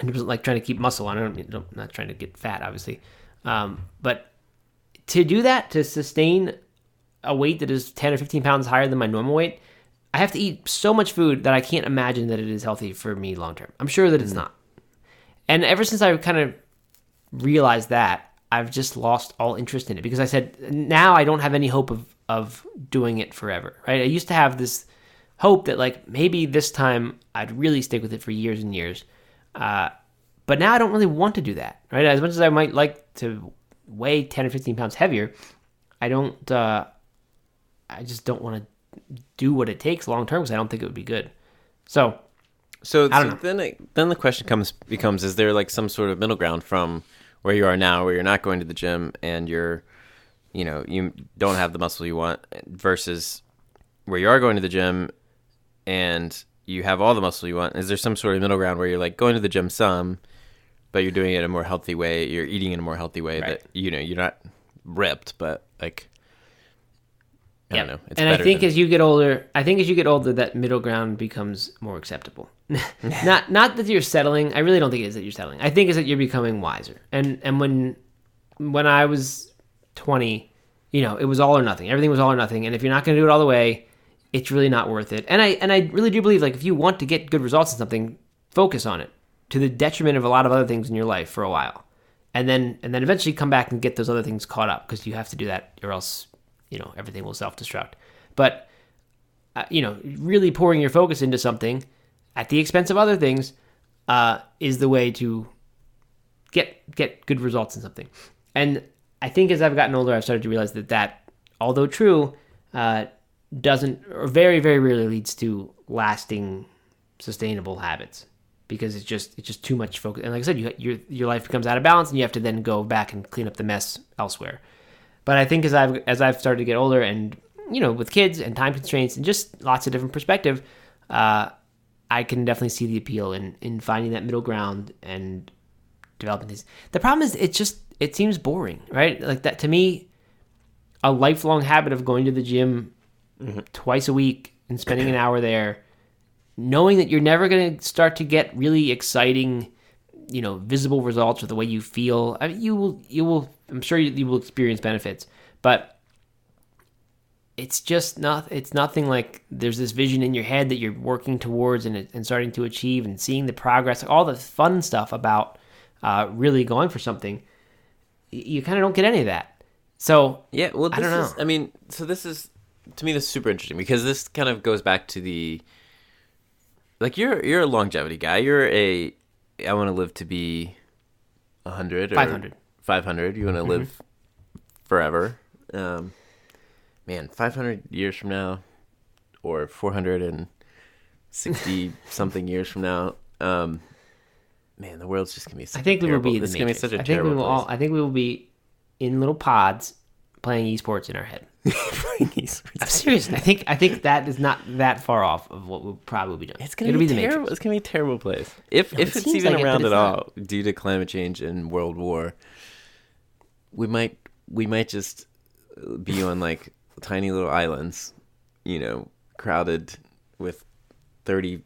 and it was like trying to keep muscle on. I don't, I'm not trying to get fat, obviously, um, but to do that to sustain a weight that is 10 or 15 pounds higher than my normal weight, I have to eat so much food that I can't imagine that it is healthy for me long term. I'm sure that it's not. And ever since I kind of realized that, I've just lost all interest in it because I said now I don't have any hope of of doing it forever. Right? I used to have this hope that like maybe this time I'd really stick with it for years and years. Uh, but now I don't really want to do that. Right? As much as I might like to weigh 10 or 15 pounds heavier, I don't. Uh, I just don't want to do what it takes long term because I don't think it would be good. So So, so then it, then the question comes becomes: Is there like some sort of middle ground from where you are now, where you're not going to the gym and you're, you know, you don't have the muscle you want, versus where you are going to the gym and you have all the muscle you want? Is there some sort of middle ground where you're like going to the gym some, but you're doing it in a more healthy way? You're eating in a more healthy way Right. that you know you're not ripped, but like. I don't know. It's and I think than- as you get older, I think as you get older, that middle ground becomes more acceptable. not not that you're settling. I really don't think it is that you're settling. I think it's that you're becoming wiser. And and when when I was 20, you know, it was all or nothing. Everything was all or nothing. And if you're not going to do it all the way, it's really not worth it. And I and I really do believe like if you want to get good results in something, focus on it to the detriment of a lot of other things in your life for a while. And then and then eventually come back and get those other things caught up because you have to do that or else, you know, everything will self-destruct. But uh, you know, really pouring your focus into something at the expense of other things uh, is the way to get get good results in something. And I think as I've gotten older, I've started to realize that that, although true, uh, doesn't or very very rarely leads to lasting, sustainable habits because it's just it's just too much focus. And like I said, you, your your life becomes out of balance, and you have to then go back and clean up the mess elsewhere. But I think as I've as I've started to get older, and you know, with kids and time constraints and just lots of different perspective, uh, I can definitely see the appeal in in finding that middle ground and developing these. The problem is, it just it seems boring, right? Like that to me, a lifelong habit of going to the gym twice a week and spending an hour there, knowing that you're never going to start to get really exciting, you know, visible results with the way you feel. I mean, you will, you will. I'm sure you, you will experience benefits, but it's just not. It's nothing like there's this vision in your head that you're working towards and and starting to achieve and seeing the progress, all the fun stuff about uh, really going for something. You kind of don't get any of that. So Yeah, well, this I don't is. know. I mean, so this is to me this is super interesting because this kind of goes back to the like you're you're a longevity guy. You're a I want to live to be hundred or 500. Five hundred. You want to live forever. Um, man, five hundred years from now, or four hundred and sixty something years from now. Um, man, the world's just gonna be. I think we will be in the It's gonna be such a I think terrible we will place. all. I think we will be in little pods playing esports in our head. I'm serious. I think I think that is not that far off of what we'll probably be doing. It's gonna It'll be, the terrible. It's gonna be a terrible place. If No, if it it's even like around but at it's not. all due to climate change and world war, we might we might just be on like tiny little islands, you know, crowded with thirty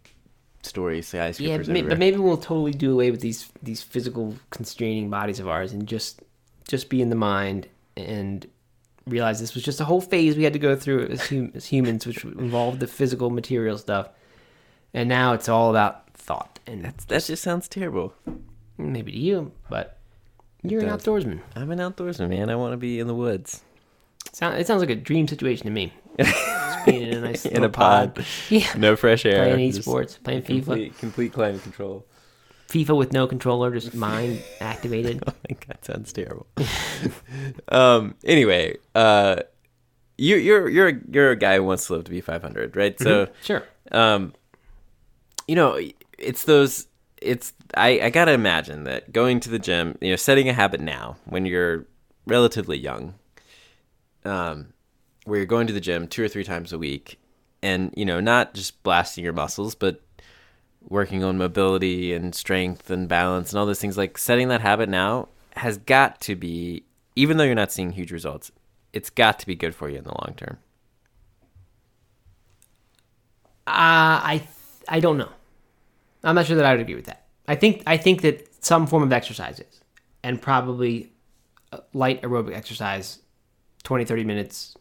story skyscrapers. everywhere. but maybe we'll totally do away with these these physical constraining bodies of ours and just just be in the mind and realized this was just a whole phase we had to go through as, hum- as humans, which involved the physical material stuff. And now it's all about thought. And that's That just sounds terrible. maybe to you, but you're an does. outdoorsman. I'm an outdoorsman, man. I want to be in the woods. Sound, it sounds like a dream situation to me. Just being in a nice In a pod. Yeah. No fresh air. Playing esports, playing FIFA. Complete, complete climate control. FIFA with no controller, just mind activated. Oh my god, sounds terrible. um. Anyway, uh, you you're you're a- you're a guy who wants to live to be 500, right? So, Sure. um, you know, it's those. It's I I gotta imagine that going to the gym, you know, setting a habit now when you're relatively young, um, where you're going to the gym two or three times a week, and you know, not just blasting your muscles, but working on mobility and strength and balance and all those things like setting that habit now has got to be even though you're not seeing huge results it's got to be good for you in the long term Uh, I th- I don't know. I'm not sure that I would agree with that. I think I think that some form of exercise is, and probably light aerobic exercise, 20, 30 minutes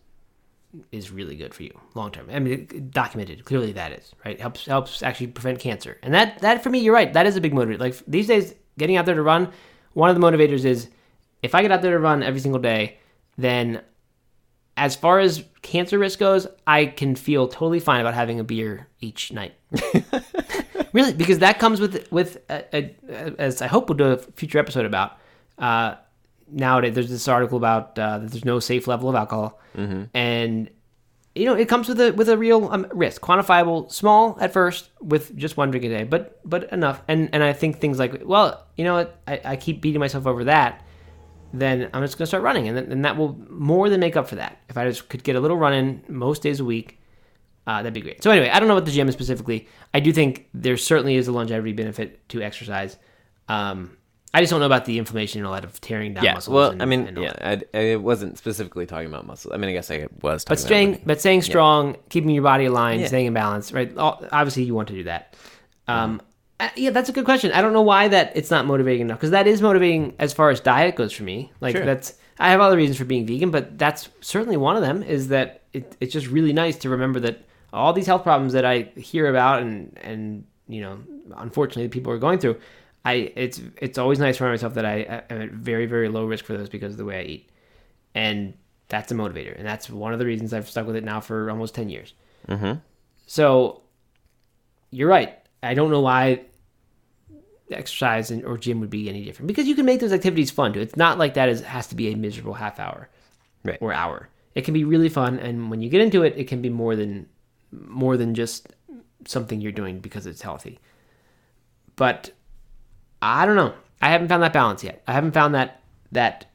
is really good for you long term. I mean, documented clearly that is right. Helps helps actually prevent cancer, and that that for me, you're right. That is a big motivator. Like these days, getting out there to run, one of the motivators is if I get out there to run every single day, then as far as cancer risk goes, I can feel totally fine about having a beer each night. really, because that comes with with a, a, a- as I hope we'll do a future episode about. Uh, nowadays, there's this article about uh, that there's no safe level of alcohol, and you know it comes with a with a real um, risk, quantifiable, small at first, with just one drink a day, but but enough. And and I think things like, well, you know what, I, I keep beating myself over that then I'm just going to start running, and, then, and that will more than make up for that. If I just could get a little run in most days a week, uh, that'd be great. So anyway, I don't know what the gym is specifically. I do think there certainly is a longevity benefit to exercise. Um, I just don't know about the inflammation and all that of tearing down yeah muscles. well and- i mean yeah. I, I wasn't specifically talking about muscles i mean i guess i was talking But staying, but staying strong, keeping your body aligned, Yeah. staying in balance, right? Obviously, you want to do that. Um, uh, yeah, that's a good question. I don't know why that it's not motivating enough because that is motivating as far as diet goes for me. Like Sure. that's I have other reasons for being vegan, but that's certainly one of them. Is that it, it's just really nice to remember that all these health problems that I hear about and and you know unfortunately people are going through. I it's it's always nice to remind myself that I am at very very low risk for those because of the way I eat, and that's a motivator, and that's one of the reasons I've stuck with it now for almost ten years. Mhm. So you're right. I don't know why exercise and, or gym would be any different because you can make those activities fun too. It's not like that is has to be a miserable half hour Right. or hour. It can be really fun, and when you get into it, it can be more than more than just something you're doing because it's healthy. But I don't know. I haven't found that balance yet. I haven't found that that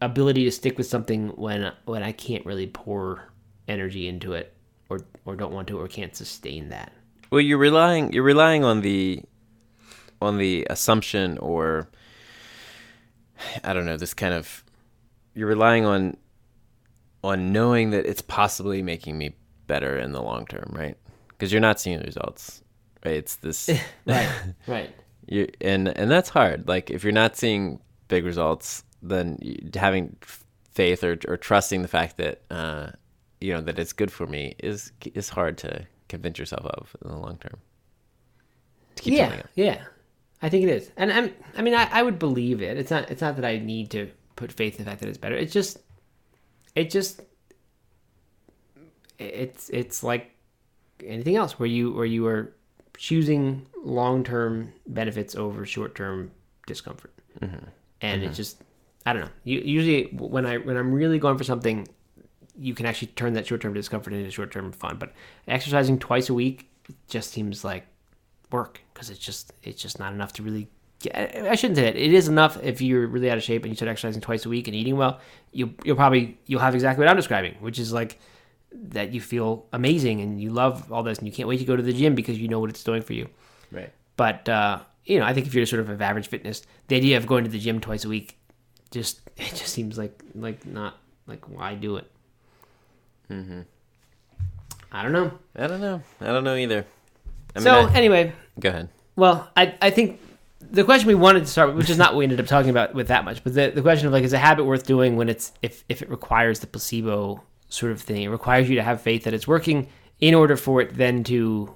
ability to stick with something when when I can't really pour energy into it or or don't want to or can't sustain that. Well, you're relying you're relying on the on the assumption or I don't know, this kind of you're relying on on knowing that it's possibly making me better in the long term, right? Because you're not seeing the results. Right? It's this Right. right. You and and that's hard. Like if you're not seeing big results, then having faith or or trusting the fact that uh you know that it's good for me is is hard to convince yourself of in the long term. To keep yeah, it. yeah, I think it is, and I'm. I mean, I, I would believe it. It's not. It's not that I need to put faith in the fact that it's better. It's just, it just, it's it's like anything else where you where you are choosing long term benefits over short term discomfort, mm-hmm. and it's mm-hmm. just, I don't know. You, usually when I when I'm really going for something, you can actually turn that short term discomfort into short term fun. But exercising twice a week just seems like work because it's just it's just not enough to really get, I shouldn't say that. It is enough if you're really out of shape and you start exercising twice a week and eating well. You'll you'll probably you'll have exactly what I'm describing which is like that you feel amazing and you love all this and you can't wait to go to the gym because you know what it's doing for you Right. but uh, you know I think if you're sort of of average fitness the idea of going to the gym twice a week just it just seems like like not like why do it mm-hmm. I don't know I don't know. I don't know either. I mean, so I- anyway go ahead. Well, I I think the question we wanted to start with, which is not what we ended up talking about with that much, but the, the question of like, is a habit worth doing when it's if if it requires the placebo sort of thing? It requires you to have faith that it's working in order for it then to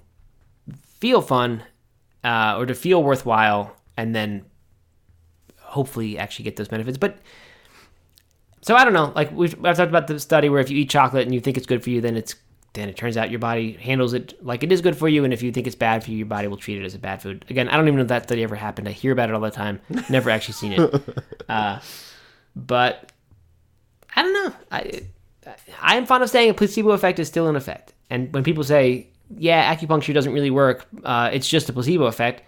feel fun uh, or to feel worthwhile, and then hopefully actually get those benefits. But so I don't know. Like we've I've talked about the study where if you eat chocolate and you think it's good for you, then it's then it turns out your body handles it like it is good for you, and if you think it's bad for you, your body will treat it as a bad food. Again, I don't even know if that study ever happened. I hear about it all the time. Never actually seen it. Uh, but I don't know. I I am fond of saying a placebo effect is still in effect. And when people say, "Yeah, acupuncture doesn't really work," uh, it's just a placebo effect.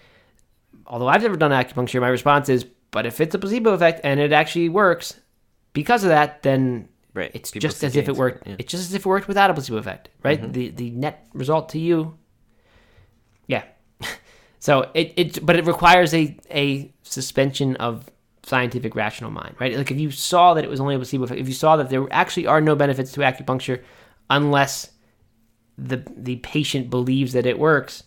Although I've never done acupuncture, my response is, "But if it's a placebo effect and it actually works because of that, then Right. it's People just as if it worked. yeah. It's just as if it worked without a placebo effect, right? The the net result to you, yeah. so it it but it requires a a suspension of scientific rational mind, right? Like if you saw that it was only a placebo effect, if you saw that there actually are no benefits to acupuncture unless the the patient believes that it works.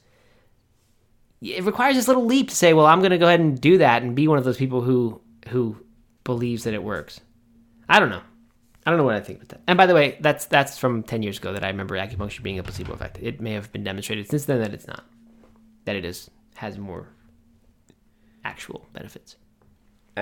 It requires this little leap to say, "Well, I'm going to go ahead and do that and be one of those people who who believes that it works." I don't know. I don't know what I think about that. And by the way, that's that's from ten years ago that I remember acupuncture being a placebo effect. It may have been demonstrated since then that it's not. That it is has more actual benefits.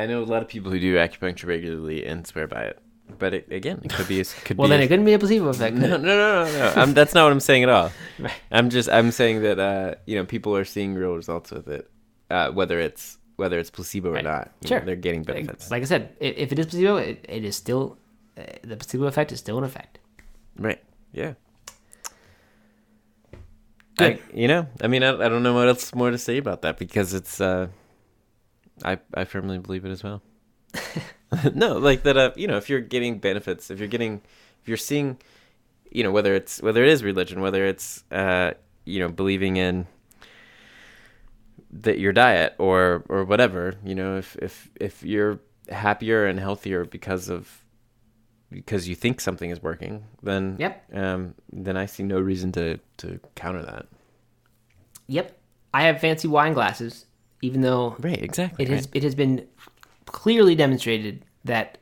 I know a lot of people who do acupuncture regularly and swear by it. But it, again, it could be. Could Well, be then it couldn't be a placebo effect. No, no, no, no, no. I'm, that's not what I'm saying at all. Right. I'm just I'm saying that uh, you know people are seeing real results with it, uh, whether it's whether it's placebo or not. Sure. know, they're getting benefits. like I said, if it is placebo, it, it is still uh, the placebo effect is still in effect. right? Yeah. Good. I, you know, I mean, I, I don't know what else more to say about that because it's. Uh, I I firmly believe it as well. no, like that. Uh, you know, if you're getting benefits, if you're getting, if you're seeing, you know, whether it's whether it is religion, whether it's uh, you know, believing in that your diet or or whatever, you know, if if if you're happier and healthier because of because you think something is working, then Yep. um, then I see no reason to to counter that. Yep, I have fancy wine glasses, even though Right, exactly. it has it has been clearly demonstrated that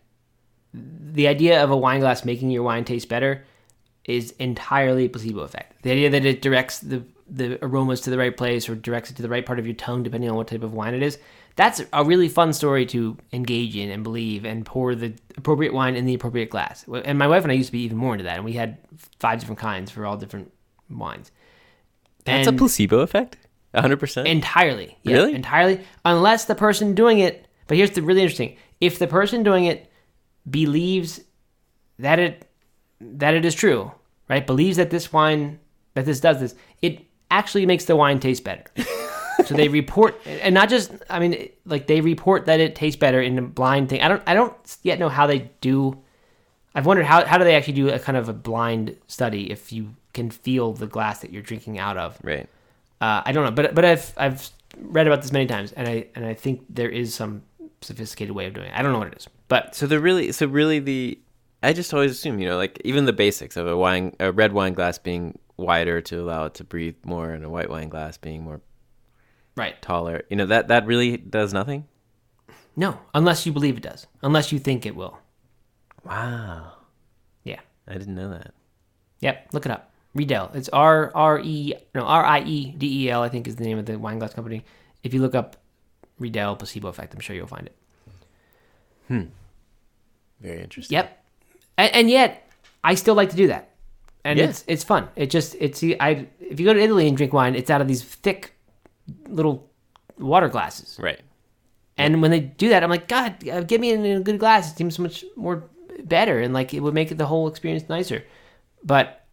the idea of a wine glass making your wine taste better is entirely a placebo effect. The idea that it directs the the aromas to the right place or directs it to the right part of your tongue depending on what type of wine it is. That's a really fun story to engage in and believe and pour the appropriate wine in the appropriate glass. And my wife and I used to be even more into that and we had five different kinds for all different wines. That's And- a placebo effect. Hundred percent. Entirely. Yeah, Really? Entirely. Unless the person doing it, but here's the really interesting. If the person doing it believes that it that it is true, right? Believes that this wine that this does this, it actually makes the wine taste better. so they report and not just I mean like they report that it tastes better in a blind thing. I don't I don't yet know how they do I've wondered how how do they actually do a kind of a blind study if you can feel the glass that you're drinking out of. Right. Uh, I don't know, but but I've I've read about this many times, and I and I think there is some sophisticated way of doing it. I don't know what it is, but So they're really so really the I just always assume, you know, like even the basics of a wine a red wine glass being wider to allow it to breathe more and a white wine glass being more right, taller. You know, that that really does nothing? no, unless you believe it does, unless you think it will. Wow. Yeah, I didn't know that. yep. Look it up. Riedel. It's R R E no R I E D E L. I think is the name of the wine glass company. If you look up Riedel placebo effect, I'm sure you'll find it. Hmm. Very interesting. Yep. And, and yet, I still like to do that, and Yeah. it's it's fun. It just it's I if you go to Italy and drink wine, it's out of these thick little water glasses. Right. And when they do that, I'm like, God, uh, get me in a good glass. It seems so much more better, and like it would make the whole experience nicer. But,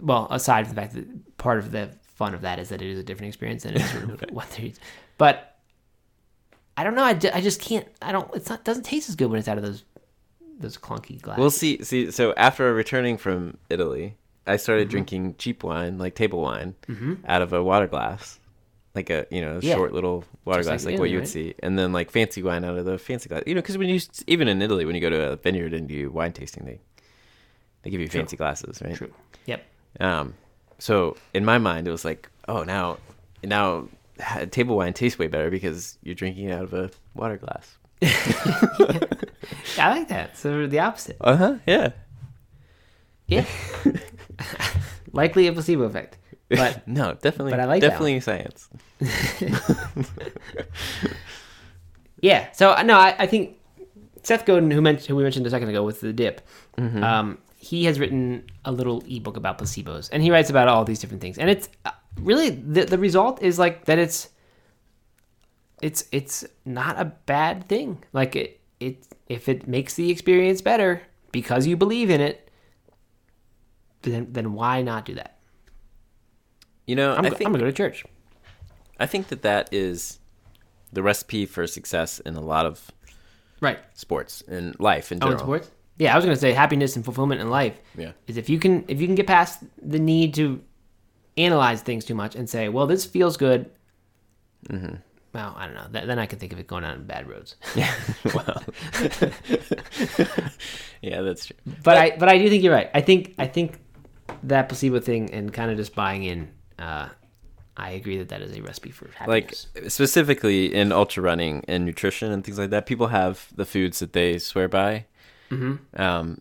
well, aside from the fact that part of the fun of that is that it is a different experience and it's sort of what they're. But I don't know. I, I just can't. I don't. It's not. Doesn't taste as good when it's out of those those clunky glasses. We'll see see so after returning from Italy, I started Mm-hmm. drinking cheap wine, like table wine, out of a water glass. Like a you know Yeah. short little water Just glass, like like, what you would right? see, and then like fancy wine out of the fancy glass. You know, because when you even in Italy, when you go to a vineyard and do wine tasting, they they give you fancy glasses, right? True. Yep. Um, so in my mind, it was like, oh, now, now table wine tastes way better because you're drinking it out of a water glass. I like that. So the opposite. Uh huh. Yeah. Yeah. Likely a placebo effect. But no, definitely. but I like definitely science. yeah, so no, I, I think Seth Godin, who, mentioned, who we mentioned a second ago with the dip, Mm-hmm. um, he has written a little ebook about placebos, and he writes about all these different things. And it's uh, really the the result is like that. It's it's it's not a bad thing. Like it it if it makes the experience better because you believe in it, then then why not do that? You know, I'm, I think I'm gonna go to church. I think that that is the recipe for success in a lot of Right. sports and life in Oh, general. in sports. Yeah, I was gonna say happiness and fulfillment in life. Yeah. is if you can if you can get past the need to analyze things too much and say, well, this feels good. Mm-hmm. Well, I don't know. Th- then I can think of it going on bad roads. yeah, well, yeah, that's true. But I but I do think you're right. I think I think that placebo thing and kind of just buying in. Uh, I agree that that is a recipe for happiness. Like specifically in ultra running and nutrition and things like that, people have the foods that they swear by. Mm-hmm. Um,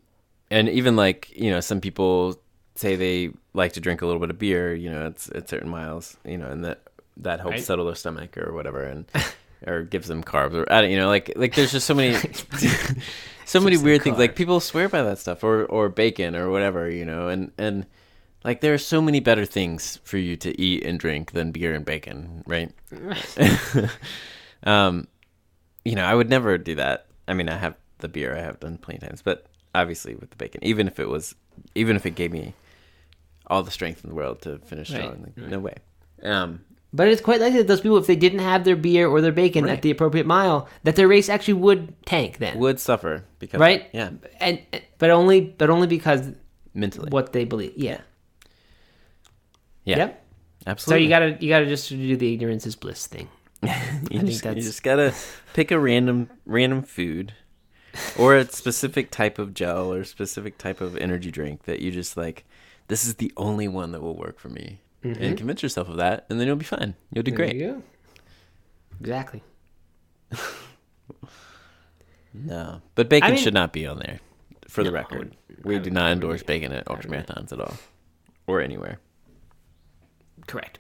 and even like you know, some people say they like to drink a little bit of beer. You know, it's at certain miles. You know, and that that helps Right. settle their stomach or whatever, and or gives them carbs or I don't, you know, like like there's just so many. so many weird things like people swear by that stuff or or bacon or whatever you know and and like there are so many better things for you to eat and drink than beer and bacon right um you know i would never do that i mean i have the beer i have done plenty of times but obviously with the bacon even if it was even if it gave me all the strength in the world to finish Right, strong like, no way um But it's quite likely that those people, if they didn't have their beer or their bacon Right. at the appropriate mile, that their race actually would tank then, would suffer because right? yeah and but only but only because mentally what they believe. Yeah. yeah Yep. So you gotta you gotta just do the ignorance is bliss thing. you, think just, you that's- just gotta pick a random random food or a specific type of gel or specific type of energy drink that you just like this is the only one that will work for me and convince yourself of that and then you'll be fine you'll do great Mm-hmm. You. Exactly. no but bacon I mean- should not be on there for the No, I record would- we do not endorse bacon at ultra marathons at all or anywhere Correct.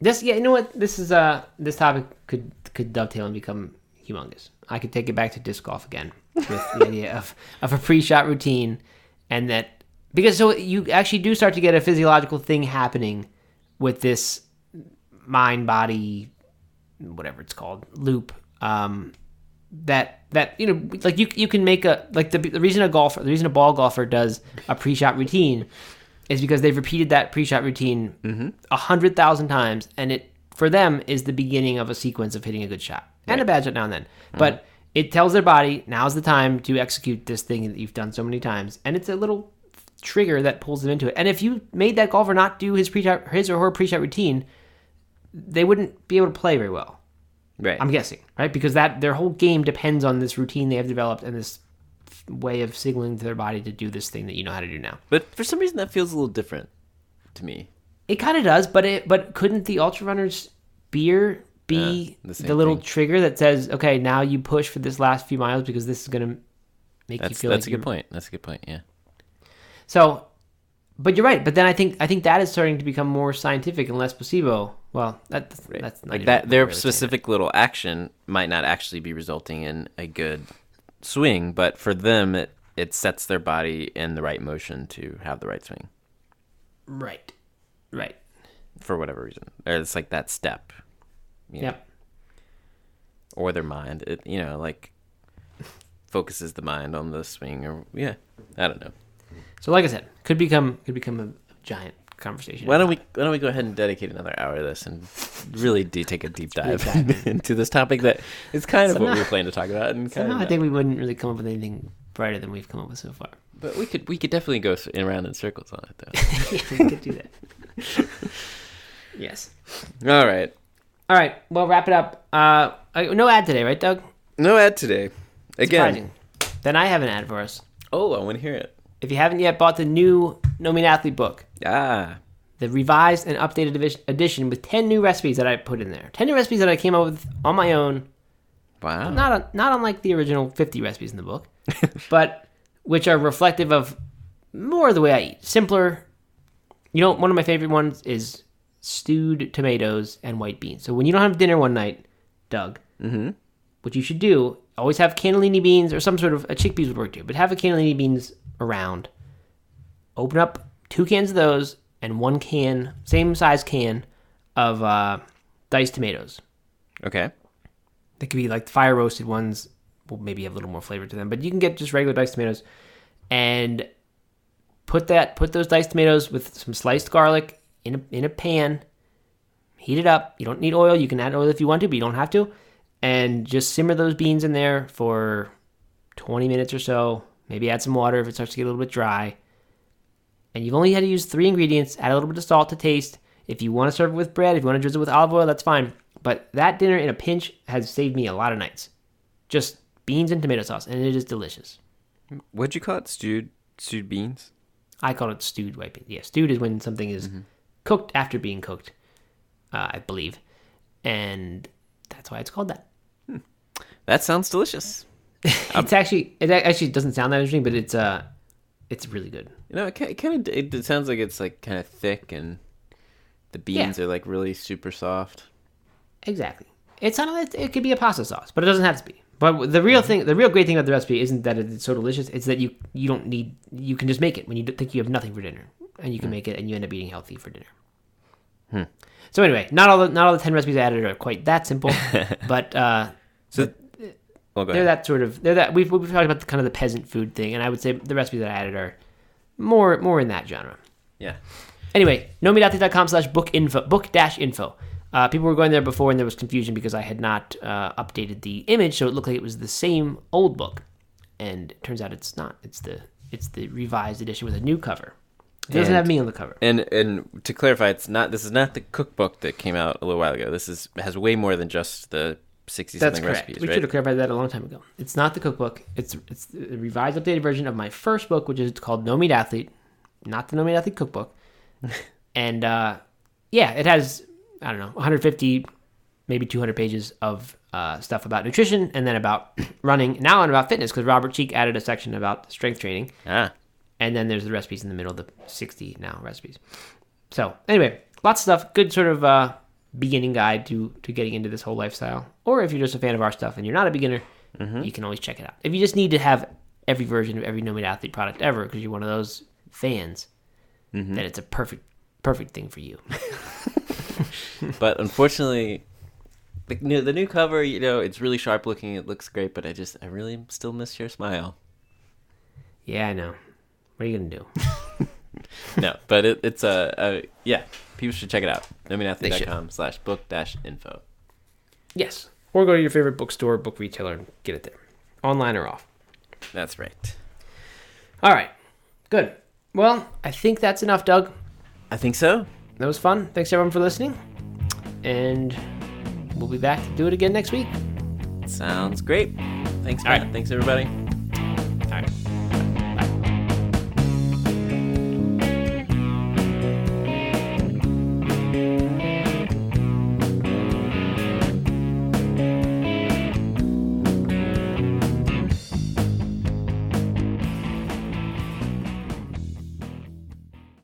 This yeah, you know what? This is uh this topic could could dovetail and become humongous. I could take it back to disc golf again with the idea of of a pre-shot routine and that because so you actually do start to get a physiological thing happening with this mind body whatever it's called loop um that that you know like you you can make a like the, the reason a golfer the reason a ball golfer does a pre-shot routine is because they've repeated that pre-shot routine a hundred thousand times and it for them is the beginning of a sequence of hitting a good shot and a bad shot now and then. But it tells their body now's the time to execute this thing that you've done so many times. And it's a little trigger that pulls them into it. And if you made that golfer not do his pre-shot his or her pre-shot routine they wouldn't be able to play very well. Right. I'm guessing, right? Because that their whole game depends on this routine they have developed and this way of signaling to their body to do this thing that you know how to do now. but for some reason that feels a little different to me. It kind of does, but it but couldn't the ultra runners beer be the the, little thing. trigger that says, okay, now you push for this last few miles because this is gonna make you that's feel that's like a good point that's a good point yeah So, but you're right. But then I think I think that is starting to become more scientific and less placebo. Well, that, that's Right. that's not like that their specific little action might not actually be resulting in a good swing but for them it it sets their body in the right motion to have the right swing right, right. for whatever reason or it's like that step you know, Yep. or their mind it you know like focuses the mind on the swing or yeah i don't know So, like I said, could become could become a giant conversation. why don't we why don't we go ahead and dedicate another hour to this and really do take a deep dive into this topic that is kind of what we were planning to talk about and kind Somehow, of I think we wouldn't really come up with anything brighter than we've come up with so far. But we could we could definitely go around in circles on it yeah, we could do that. yes. All right. All right. Well, wrap it up. Uh, no ad today, right, Doug? No ad today. Again. Surprising. Then I have an ad for us. Oh, I want to hear it. If you haven't yet bought the new No Meat Athlete book, Ah. the revised and updated edition- with 10 new recipes that I put in there. 10 new recipes that I came up with on my own Wow. not not unlike the original 50 recipes in the book, but which are reflective of more of the way I eat. Simpler. You know, one of my favorite ones is stewed tomatoes and white beans. So when you don't have dinner one night, Doug, mm-hmm. what you should do, always have cannellini beans or some sort of a chickpeas would work too, but have a cannellini beans around. Open up two cans of those and one can, same size can, of uh, diced tomatoes. Okay. They could be like fire roasted ones, will maybe have a little more flavor to them. But you can get just regular diced tomatoes, and put that put those diced tomatoes with some sliced garlic in a in a pan. Heat it up. You don't need oil. You can add oil if you want to, but you don't have to. And just simmer those beans in there for twenty minutes or so. Maybe add some water if it starts to get a little bit dry. And you've only had to use three ingredients. Add a little bit of salt to taste. If you want to serve it with bread, if you want to drizzle it with olive oil, that's fine. But that dinner in a pinch has saved me a lot of nights. Just beans and tomato sauce, and it is delicious. What'd you call it? Stewed stewed beans? I call it stewed white beans. Yeah, stewed is when something is mm-hmm. Cooked after being cooked, uh, I believe, and that's why it's called that. That sounds delicious. it's actually it actually doesn't sound that interesting, but it's uh, it's really good. You know, it kind of it, it sounds like it's like kind of thick and the beans are like really super soft. Exactly. It's not. It, it could be a pasta sauce, but it doesn't have to be. But the real thing, the real great thing about the recipe isn't that it's so delicious. It's that you you don't need. You can just make it when you think you have nothing for dinner, and you can make it, and you end up eating healthy for dinner. So anyway, not all the not all the ten recipes I added are quite that simple, but uh, So, well, they're ahead. that sort of they're that we've we've talked about the kind of the peasant food thing, and I would say the recipes that I added are more more in that genre. yeah. Anyway, nomeatathlete.com slash book info, book dash info. Uh, people were going there before and there was confusion because I had not uh, updated the image, so it looked like it was the same old book. And it turns out it's not. It's the it's the revised edition with a new cover. It doesn't And- have me on the cover. And and to clarify, it's not. This is not the cookbook that came out a little while ago. This is has way more than just the sixty something recipes, we right? should have clarified that a long time ago. It's not the cookbook. It's it's the revised, updated version of my first book, which is called No Meat Athlete, not the No Meat Athlete cookbook. and uh, yeah, it has I don't know 150, maybe 200 pages of uh, stuff about nutrition and then about running. Now and about fitness because Robert Cheeke added a section about strength training, Ah, and then there's the recipes in the middle, the 60 now recipes. So anyway, lots of stuff. Good sort of uh, beginning guide to to getting into this whole lifestyle. Or if you're just a fan of our stuff and you're not a beginner, you can always check it out. If you just need to have every version of every No Meat Athlete product ever because you're one of those fans, then it's a perfect perfect thing for you. but unfortunately, the new the new cover, you know, it's really sharp looking. It looks great, but I just I really still miss your smile. yeah, I know. What are you gonna do? no, but it, it's a, a yeah. People should check it out. nomeatathlete.com slash book dash info. yes, or go to your favorite bookstore, book retailer, and get it there, online or off. That's right. All right, good. Well, I think that's enough, Doug. I think so. That was fun. Thanks everyone for listening. And we'll be back to do it again next week. Sounds great. Thanks, All Matt. right. Thanks, everybody. All right.